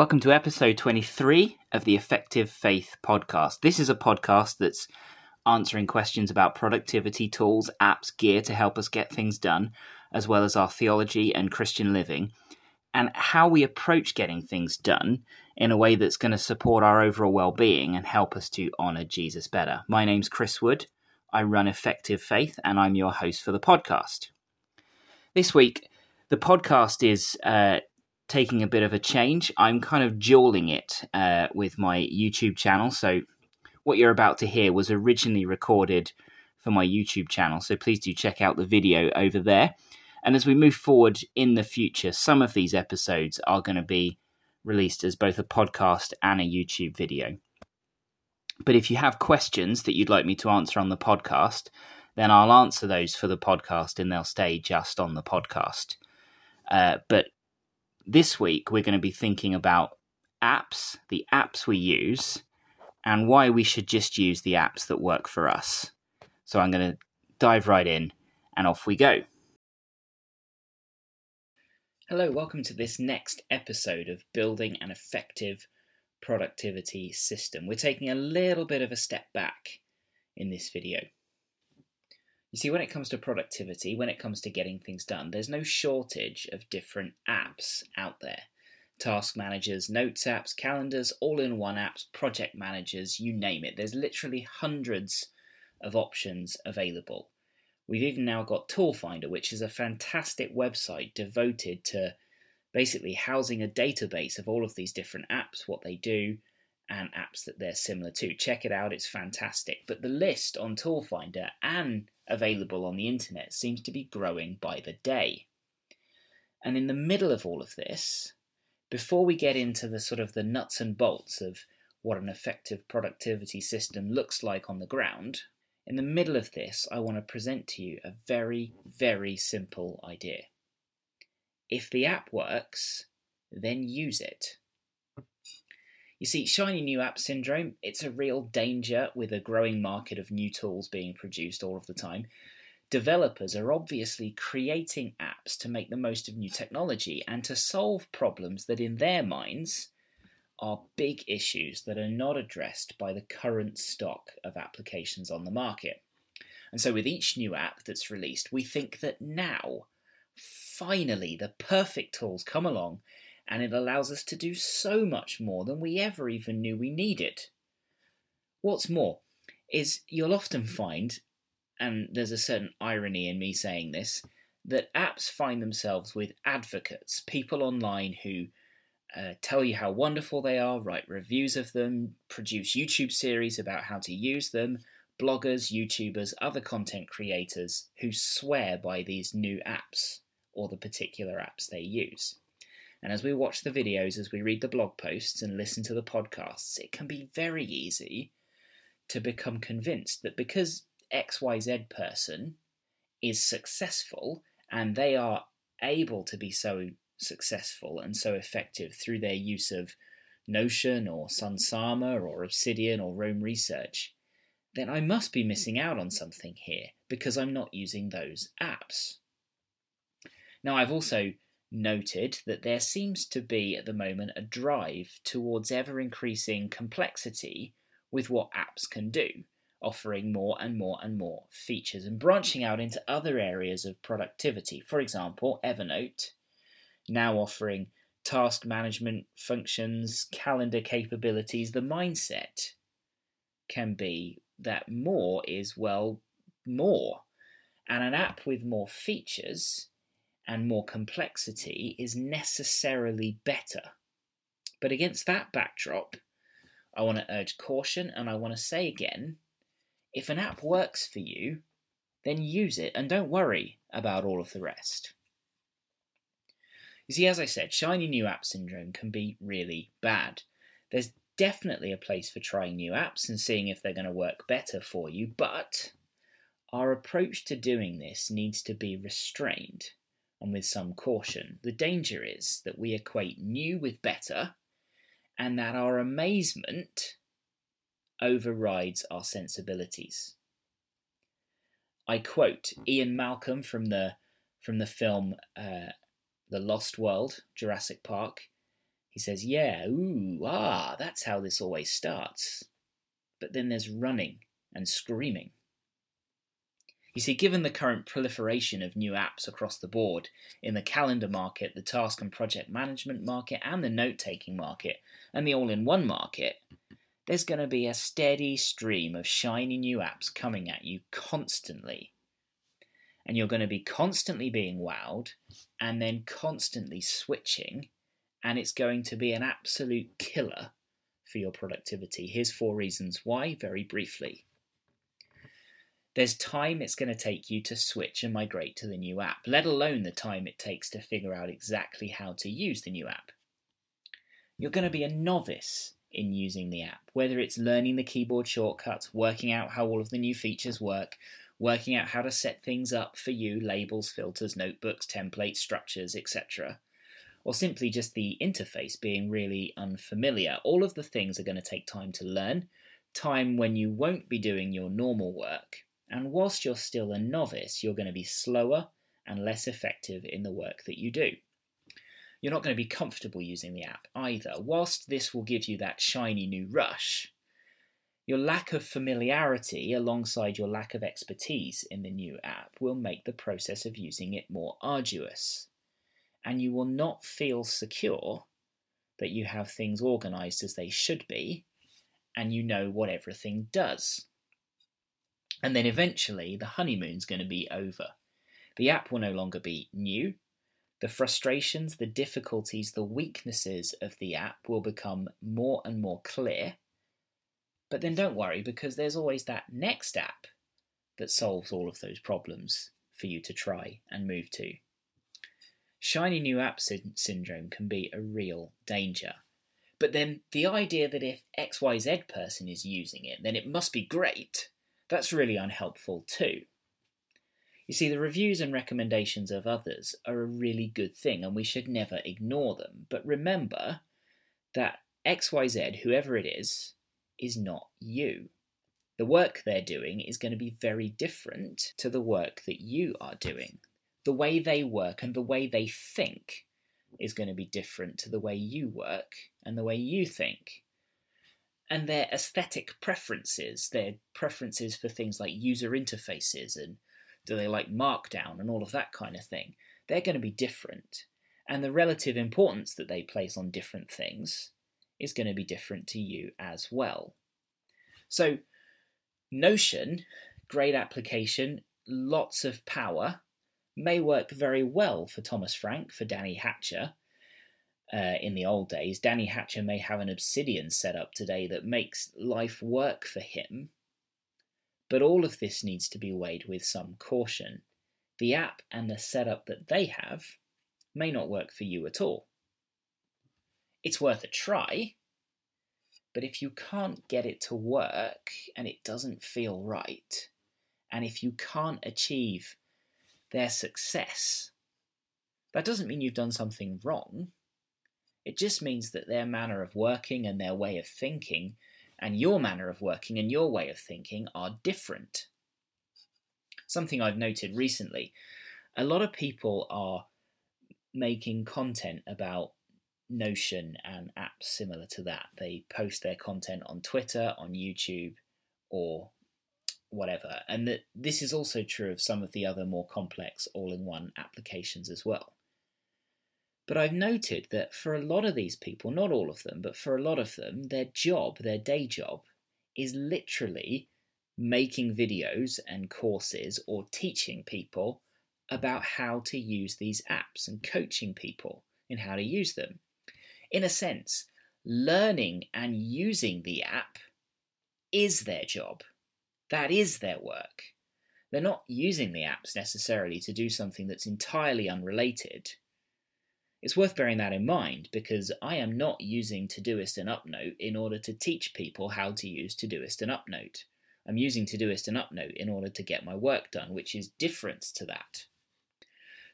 Welcome to episode 23 of the Effective Faith podcast. This is a podcast that's answering questions about productivity tools, apps, gear to help us get things done, as well as our theology and Christian living, and how we approach getting things done in a way that's going to support our overall well being and help us to honor Jesus better. My name's Chris Wood. I run Effective Faith, and I'm your host for the podcast. This week, the podcast is uh, taking a bit of a change. I'm kind of dueling it uh, with my YouTube channel. So, what you're about to hear was originally recorded for my YouTube channel. So, please do check out the video over there. And as we move forward in the future, some of these episodes are going to be released as both a podcast and a YouTube video. But if you have questions that you'd like me to answer on the podcast, then I'll answer those for the podcast and they'll stay just on the podcast. Uh, but this week, we're going to be thinking about apps, the apps we use, and why we should just use the apps that work for us. So I'm going to dive right in, and off we go. Hello, welcome to this next episode of Building an Effective Productivity System. We're taking a little bit of a step back in this video. You see, when it comes to productivity, when it comes to getting things done, there's no shortage of different apps out there. Task managers, notes apps, calendars, all in one apps, project managers, you name it. There's literally hundreds of options available. We've even now got Tool Finder, which is a fantastic website devoted to basically housing a database of all of these different apps, what they do, and apps that they're similar to. Check it out, it's fantastic. But the list on Tool Finder and available on the internet seems to be growing by the day. And in the middle of all of this, before we get into the sort of the nuts and bolts of what an effective productivity system looks like on the ground, in the middle of this, I want to present to you a very, very simple idea. If the app works, then use it. You see, shiny new app syndrome, it's a real danger with a growing market of new tools being produced all of the time. Developers are obviously creating apps to make the most of new technology and to solve problems that, in their minds, are big issues that are not addressed by the current stock of applications on the market. And so, with each new app that's released, we think that now, finally, the perfect tools come along and it allows us to do so much more than we ever even knew we needed. What's more, is you'll often find, and there's a certain irony in me saying this, that apps find themselves with advocates, people online who uh, tell you how wonderful they are, write reviews of them, produce YouTube series about how to use them, bloggers, YouTubers, other content creators who swear by these new apps or the particular apps they use. And as we watch the videos, as we read the blog posts and listen to the podcasts, it can be very easy to become convinced that because XYZ person is successful and they are able to be so successful and so effective through their use of Notion or Sunsama or Obsidian or Roam Research, then I must be missing out on something here because I'm not using those apps. Now, I've also noted that there seems to be at the moment a drive towards ever increasing complexity with what apps can do, offering more and more and more features and branching out into other areas of productivity. For example, Evernote now offering task management functions, calendar capabilities. The mindset can be that more is, well, more. And an app with more features and more complexity is necessarily better. But against that backdrop, I want to urge caution and I want to say again if an app works for you, then use it and don't worry about all of the rest. You see, as I said, shiny new app syndrome can be really bad. There's definitely a place for trying new apps and seeing if they're going to work better for you, but our approach to doing this needs to be restrained and with some caution. The danger is that we equate new with better and that our amazement overrides our sensibilities. I quote Ian Malcolm from the from the film uh, The Lost World, Jurassic Park. He says, Yeah, ooh, ah, that's how this always starts. But then there's running and screaming. You see, given the current proliferation of new apps across the board in the calendar market, the task and project management market, and the note taking market, and the all in one market, there's going to be a steady stream of shiny new apps coming at you constantly. And you're going to be constantly being wowed and then constantly switching, and it's going to be an absolute killer for your productivity. Here's four reasons why, very briefly. There's time it's going to take you to switch and migrate to the new app, let alone the time it takes to figure out exactly how to use the new app. You're going to be a novice in using the app, whether it's learning the keyboard shortcuts, working out how all of the new features work, working out how to set things up for you labels, filters, notebooks, templates, structures, etc. Or simply just the interface being really unfamiliar. All of the things are going to take time to learn, time when you won't be doing your normal work, and whilst you're still a novice, you're going to be slower and less effective in the work that you do. You're not going to be comfortable using the app either. Whilst this will give you that shiny new rush, your lack of familiarity alongside your lack of expertise in the new app will make the process of using it more arduous. And you will not feel secure that you have things organized as they should be and you know what everything does. And then eventually the honeymoon's going to be over. The app will no longer be new. The frustrations, the difficulties, the weaknesses of the app will become more and more clear. But then don't worry because there's always that next app that solves all of those problems for you to try and move to. Shiny new app sy- syndrome can be a real danger. But then the idea that if XYZ person is using it, then it must be great that's really unhelpful too. You see, the reviews and recommendations of others are a really good thing, and we should never ignore them. But remember that XYZ, whoever it is, is not you. The work they're doing is going to be very different to the work that you are doing. The way they work and the way they think is going to be different to the way you work and the way you think and their aesthetic preferences, their preferences for things like user interfaces and do they like Markdown and all of that kind of thing, they're going to be different. And the relative importance that they place on different things is going to be different to you as well. So, Notion, great application, lots of power, may work very well for Thomas Frank, for Danny Hatcher, uh, in the old days. Danny Hatcher may have an Obsidian setup today that makes life work for him, but all of this needs to be weighed with some caution. The app and the setup that they have may not work for you at all. It's worth a try, but if you can't get it to work and it doesn't feel right, and if you can't achieve their success, that doesn't mean you've done something wrong. It just means that their manner of working and their way of thinking and your manner of working and your way of thinking are different. Something I've noted recently a lot of people are making content about Notion and apps similar to that. They post their content on Twitter, on YouTube, or whatever. And that this is also true of some of the other more complex all in one applications as well. But I've noted that for a lot of these people, not all of them, but for a lot of them, their job, their day job, is literally making videos and courses or teaching people about how to use these apps and coaching people in how to use them. In a sense, learning and using the app is their job. That is their work. They're not using the apps necessarily to do something that's entirely unrelated. It's worth bearing that in mind because I am not using Todoist and Upnote in order to teach people how to use Todoist and Upnote. I'm using Todoist and Upnote in order to get my work done, which is different to that.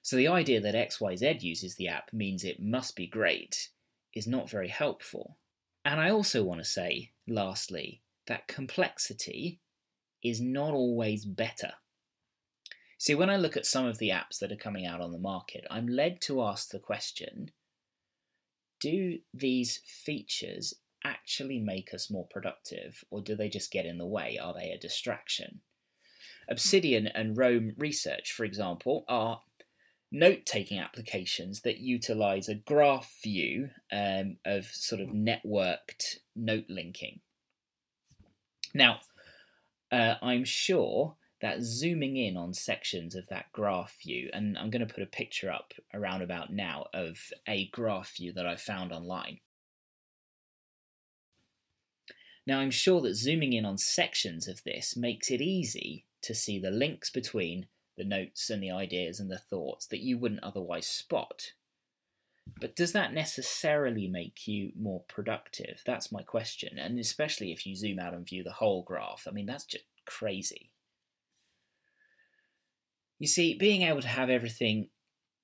So the idea that XYZ uses the app means it must be great is not very helpful. And I also want to say, lastly, that complexity is not always better. See, when I look at some of the apps that are coming out on the market, I'm led to ask the question do these features actually make us more productive, or do they just get in the way? Are they a distraction? Obsidian and Roam Research, for example, are note taking applications that utilize a graph view um, of sort of networked note linking. Now, uh, I'm sure that zooming in on sections of that graph view, and I'm going to put a picture up around about now of a graph view that I found online. Now, I'm sure that zooming in on sections of this makes it easy to see the links between the notes and the ideas and the thoughts that you wouldn't otherwise spot. But does that necessarily make you more productive? That's my question. And especially if you zoom out and view the whole graph, I mean, that's just crazy. You see, being able to have everything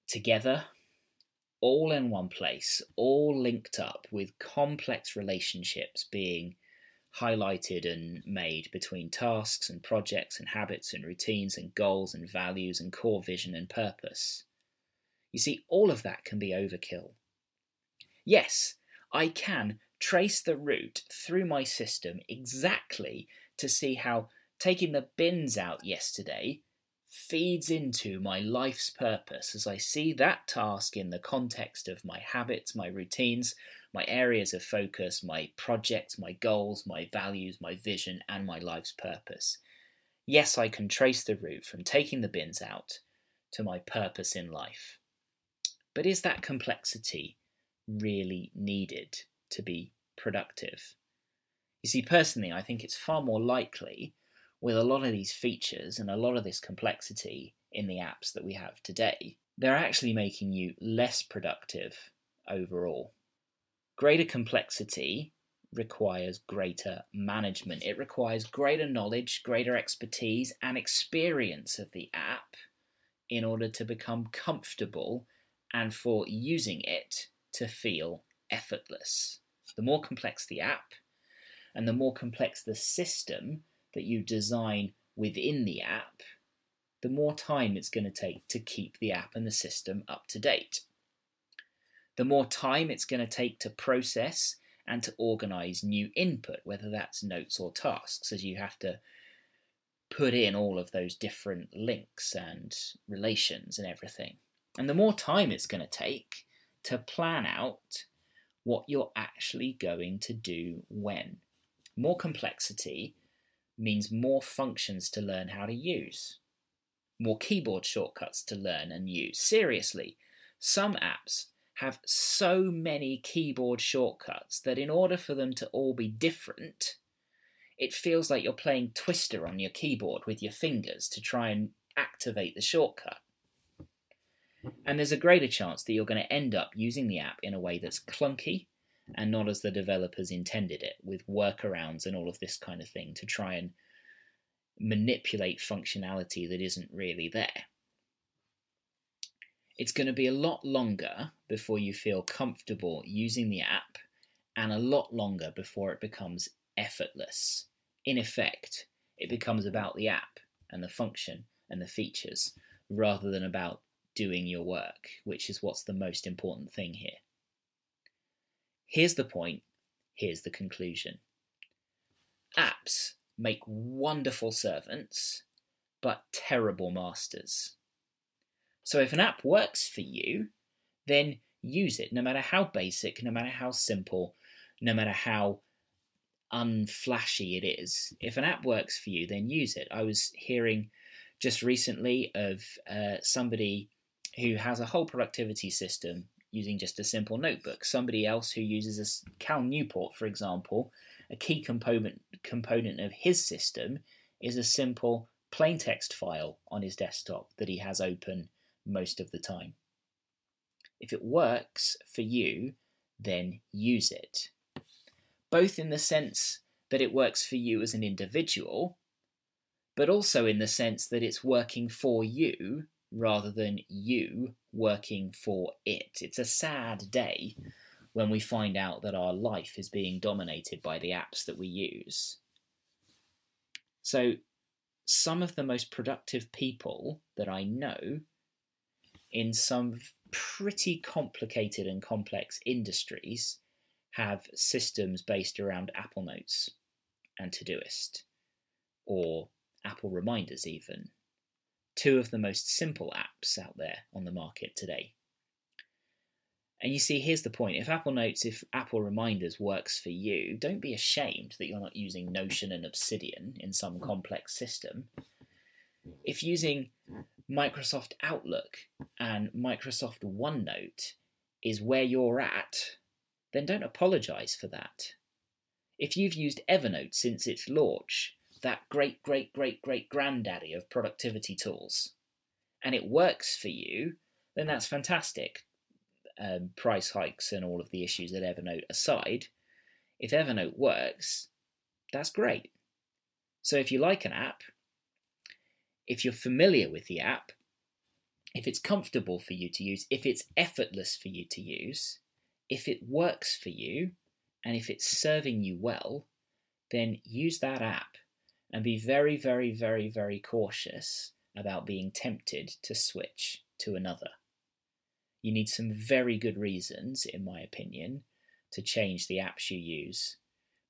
together, all in one place, all linked up with complex relationships being highlighted and made between tasks and projects and habits and routines and goals and values and core vision and purpose. You see, all of that can be overkill. Yes, I can trace the route through my system exactly to see how taking the bins out yesterday feeds into my life's purpose as I see that task in the context of my habits, my routines, my areas of focus, my projects, my goals, my values, my vision, and my life's purpose. Yes, I can trace the route from taking the bins out to my purpose in life. But is that complexity really needed to be productive? You see, personally, I think it's far more likely with a lot of these features and a lot of this complexity in the apps that we have today, they're actually making you less productive overall. Greater complexity requires greater management. It requires greater knowledge, greater expertise, and experience of the app in order to become comfortable and for using it to feel effortless. The more complex the app and the more complex the system that you design within the app, the more time it's going to take to keep the app and the system up to date the more time it's going to take to process and to organize new input, whether that's notes or tasks, as you have to put in all of those different links and relations and everything. And the more time it's going to take to plan out what you're actually going to do when. More complexity means more functions to learn how to use, more keyboard shortcuts to learn and use. Seriously, some apps have so many keyboard shortcuts that in order for them to all be different, it feels like you're playing Twister on your keyboard with your fingers to try and activate the shortcut. And there's a greater chance that you're going to end up using the app in a way that's clunky and not as the developers intended it, with workarounds and all of this kind of thing to try and manipulate functionality that isn't really there it's going to be a lot longer before you feel comfortable using the app and a lot longer before it becomes effortless. In effect, it becomes about the app and the function and the features rather than about doing your work, which is what's the most important thing here. Here's the point, here's the conclusion. Apps make wonderful servants, but terrible masters. So if an app works for you, then use it, no matter how basic, no matter how simple, no matter how unflashy it is. If an app works for you, then use it. I was hearing just recently of uh, somebody who has a whole productivity system using just a simple notebook. Somebody else who uses a Cal Newport, for example, a key component component of his system is a simple plain text file on his desktop that he has open most of the time. If it works for you, then use it. Both in the sense that it works for you as an individual, but also in the sense that it's working for you rather than you working for it. It's a sad day when we find out that our life is being dominated by the apps that we use. So, some of the most productive people that I know in some pretty complicated and complex industries have systems based around Apple Notes and Todoist, or Apple Reminders, even. Two of the most simple apps out there on the market today. And you see, here's the point if Apple Notes, if Apple Reminders works for you, don't be ashamed that you're not using Notion and Obsidian in some complex system. If using Microsoft Outlook and Microsoft OneNote is where you're at, then don't apologize for that. If you've used Evernote since its launch, that great, great, great, great granddaddy of productivity tools, and it works for you, then that's fantastic. Um, price hikes and all of the issues at Evernote aside, if Evernote works, that's great. So if you like an app, if you're familiar with the app, if it's comfortable for you to use, if it's effortless for you to use, if it works for you, and if it's serving you well, then use that app and be very, very, very, very cautious about being tempted to switch to another. You need some very good reasons, in my opinion, to change the apps you use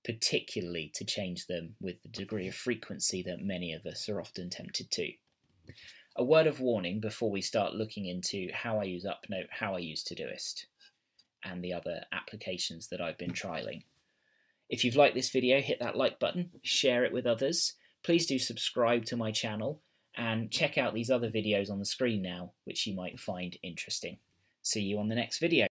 particularly to change them with the degree of frequency that many of us are often tempted to. A word of warning before we start looking into how I use UpNote, how I use Todoist, and the other applications that I've been trialing. If you've liked this video, hit that like button, mm. share it with others. Please do subscribe to my channel and check out these other videos on the screen now, which you might find interesting. See you on the next video.